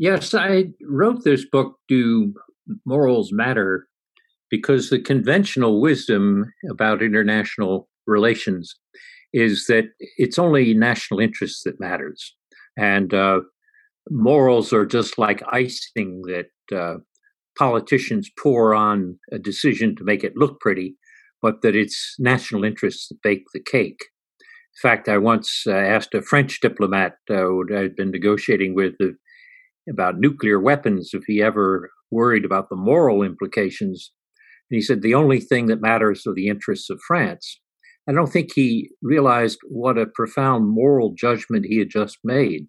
Yes, I wrote this book, Do Morals Matter? because the conventional wisdom about international relations is that it's only national interest that matters. And uh, morals are just like icing that uh, politicians pour on a decision to make it look pretty, but that it's national interests that bake the cake. In fact, I once uh, asked a French diplomat uh, I'd been negotiating with about nuclear weapons if he ever worried about the moral implications. And he said the only thing that matters are the interests of France. I don't think he realized what a profound moral judgment he had just made.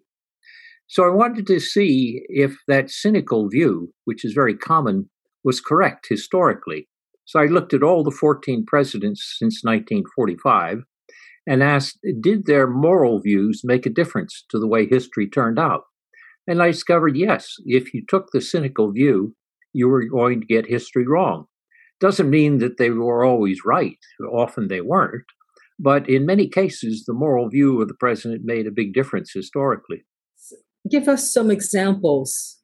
So I wanted to see if that cynical view, which is very common, was correct historically. So I looked at all the 14 presidents since 1945 and asked, did their moral views make a difference to the way history turned out? And I discovered yes, if you took the cynical view, you were going to get history wrong. Doesn't mean that they were always right, often they weren't, but in many cases, the moral view of the president made a big difference historically. Give us some examples.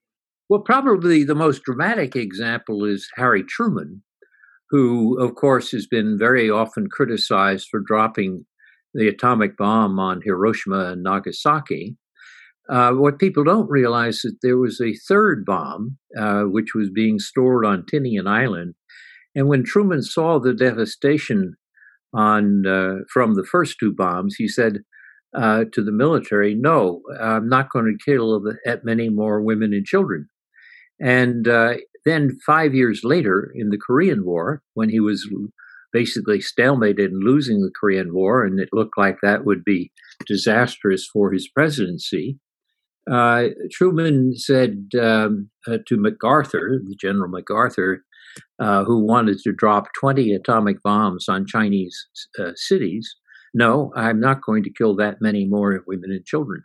Well, probably the most dramatic example is Harry Truman, who, of course, has been very often criticized for dropping the atomic bomb on Hiroshima and Nagasaki. Uh, what people don't realize is that there was a third bomb, uh, which was being stored on Tinian Island. And when Truman saw the devastation on uh, from the first two bombs, he said uh, to the military, "No, I'm not going to kill that many more women and children." And uh, then five years later, in the Korean War, when he was basically stalemated and losing the Korean War, and it looked like that would be disastrous for his presidency, uh, Truman said um, uh, to MacArthur, General MacArthur, uh, who wanted to drop 20 atomic bombs on Chinese uh, cities, no, I'm not going to kill that many more women and children.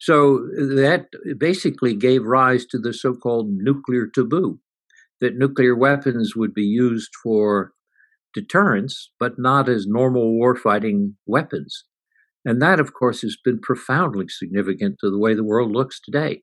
So that basically gave rise to the so called nuclear taboo that nuclear weapons would be used for deterrence, but not as normal warfighting weapons. And that, of course, has been profoundly significant to the way the world looks today.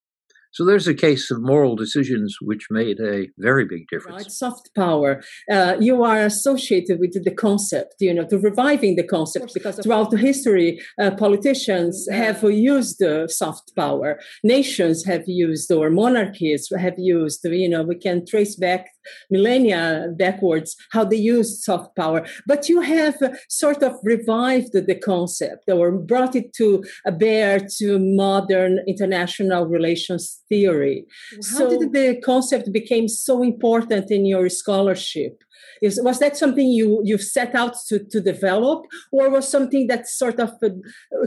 So there's a case of moral decisions which made a very big difference. Right, soft power. Uh, you are associated with the concept, you know, to reviving the concept because throughout the history, uh, politicians have used uh, soft power. Nations have used, or monarchies have used. You know, we can trace back millennia backwards how they used soft power. But you have uh, sort of revived the concept or brought it to bear to modern international relations theory. How so, did the concept became so important in your scholarship? Is, was that something you you've set out to, to develop, or was something that sort of uh,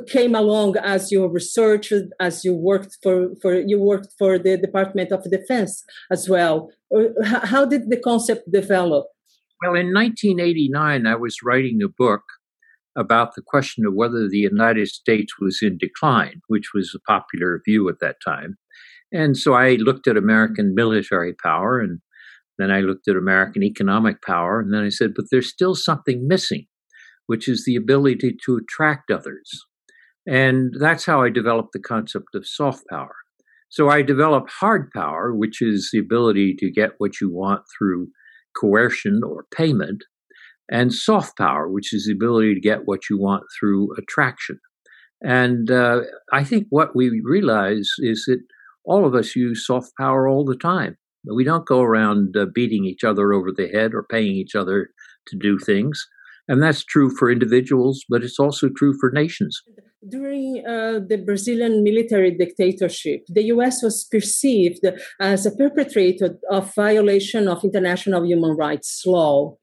came along as you researched, as you worked for, for you worked for the Department of Defense as well? how did the concept develop? Well, in 1989, I was writing a book about the question of whether the United States was in decline, which was a popular view at that time. And so I looked at American military power and then I looked at American economic power. And then I said, but there's still something missing, which is the ability to attract others. And that's how I developed the concept of soft power. So I developed hard power, which is the ability to get what you want through coercion or payment, and soft power, which is the ability to get what you want through attraction. And uh, I think what we realize is that all of us use soft power all the time. We don't go around uh, beating each other over the head or paying each other to do things. And that's true for individuals, but it's also true for nations. During uh, the Brazilian military dictatorship, the US was perceived as a perpetrator of violation of international human rights law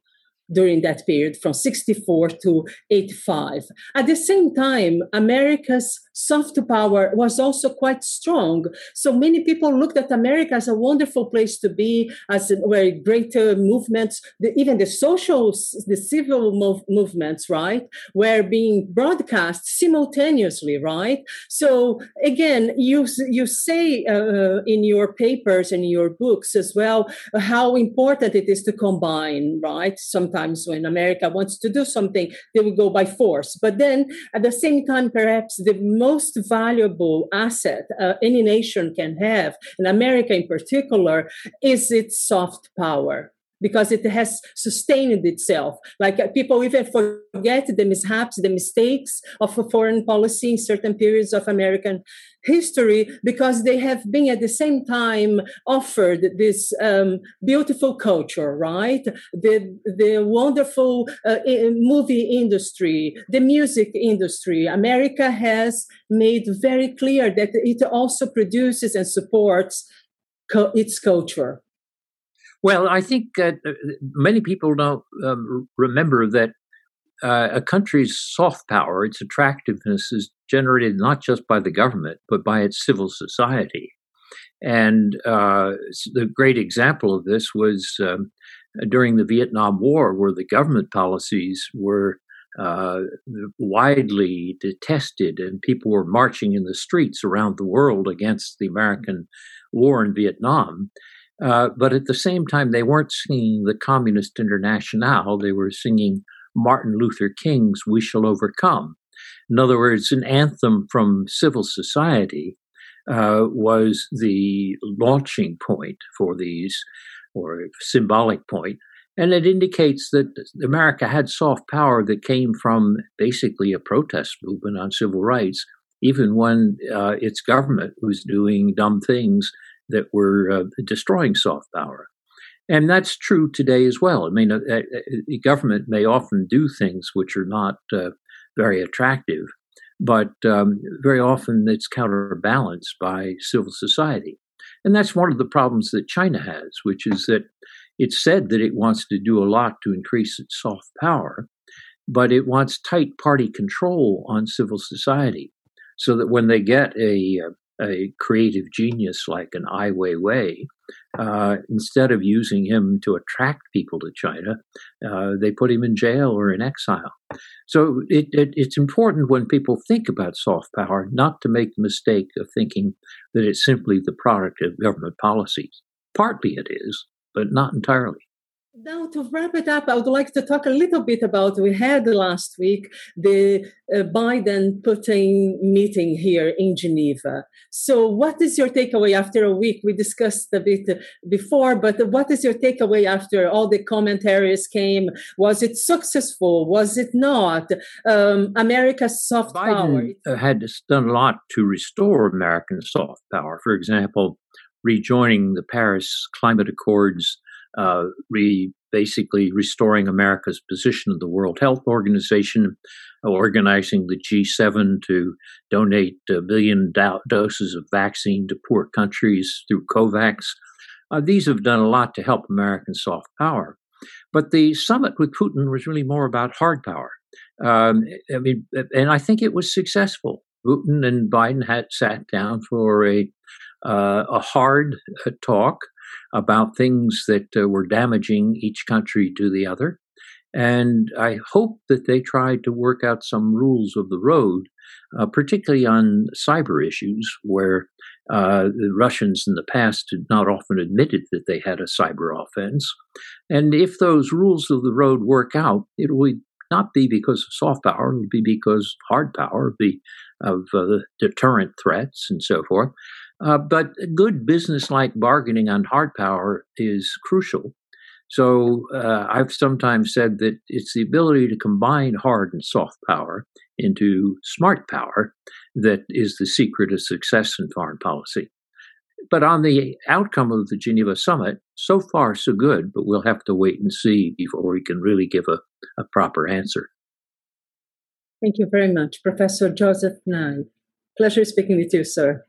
during that period from 64 to 85. At the same time, America's soft power was also quite strong. So many people looked at America as a wonderful place to be, as where greater movements, the, even the social, the civil mov- movements, right, were being broadcast simultaneously, right? So again, you you say uh, in your papers and your books as well how important it is to combine, right? Some sometimes when America wants to do something, they will go by force. But then at the same time, perhaps the most valuable asset uh, any nation can have, and America in particular, is its soft power because it has sustained itself. Like uh, people even forget the mishaps, the mistakes of foreign policy in certain periods of American history because they have been at the same time offered this um, beautiful culture, right? The the wonderful uh, movie industry, the music industry. America has made very clear that it also produces and supports co- its culture well, I think uh, many people don't um, remember that uh, a country's soft power, its attractiveness, is generated not just by the government, but by its civil society. And uh, the great example of this was um, during the Vietnam War, where the government policies were uh, widely detested, and people were marching in the streets around the world against the American war in Vietnam. Uh, but at the same time, they weren't singing the Communist International. They were singing Martin Luther King's We Shall Overcome. In other words, an anthem from civil society uh, was the launching point for these, or symbolic point, and it indicates that America had soft power that came from basically a protest movement on civil rights, even when uh, its government was doing dumb things that were uh, destroying soft power. And that's true today as well. I mean, uh, uh, the government may often do things which are not uh, very attractive, but um, very often it's counterbalanced by civil society. And that's one of the problems that China has, which is that it's said that it wants to do a lot to increase its soft power, but it wants tight party control on civil society so that when they get a, uh, a creative genius like an Ai Weiwei, uh, instead of using him to attract people to China, uh, they put him in jail or in exile. So it, it, it's important when people think about soft power not to make the mistake of thinking that it's simply the product of government policies. Partly it is, but not entirely. Now, to wrap it up, I would like to talk a little bit about we had last week the uh, Biden Putin meeting here in Geneva. So, what is your takeaway after a week? We discussed a bit before, but what is your takeaway after all the commentaries came? Was it successful? Was it not? Um, America's soft Biden power had done a lot to restore American soft power. For example, rejoining the Paris Climate Accords uh, re basically restoring America's position in the World Health Organization, organizing the G7 to donate a billion do- doses of vaccine to poor countries through COVAX. Uh, these have done a lot to help American soft power. But the summit with Putin was really more about hard power. Um, I mean, and I think it was successful. Putin and Biden had sat down for a uh, a hard uh, talk about things that uh, were damaging each country to the other. And I hope that they tried to work out some rules of the road, uh, particularly on cyber issues, where uh, the Russians in the past had not often admitted that they had a cyber offense. And if those rules of the road work out, it will not be because of soft power, it will be because hard power, the of uh, deterrent threats and so forth. Uh, but good business like bargaining on hard power is crucial. So uh, I've sometimes said that it's the ability to combine hard and soft power into smart power that is the secret of success in foreign policy. But on the outcome of the Geneva summit, so far so good, but we'll have to wait and see before we can really give a, a proper answer. Thank you very much, Professor Joseph Nye. Pleasure speaking with you, sir.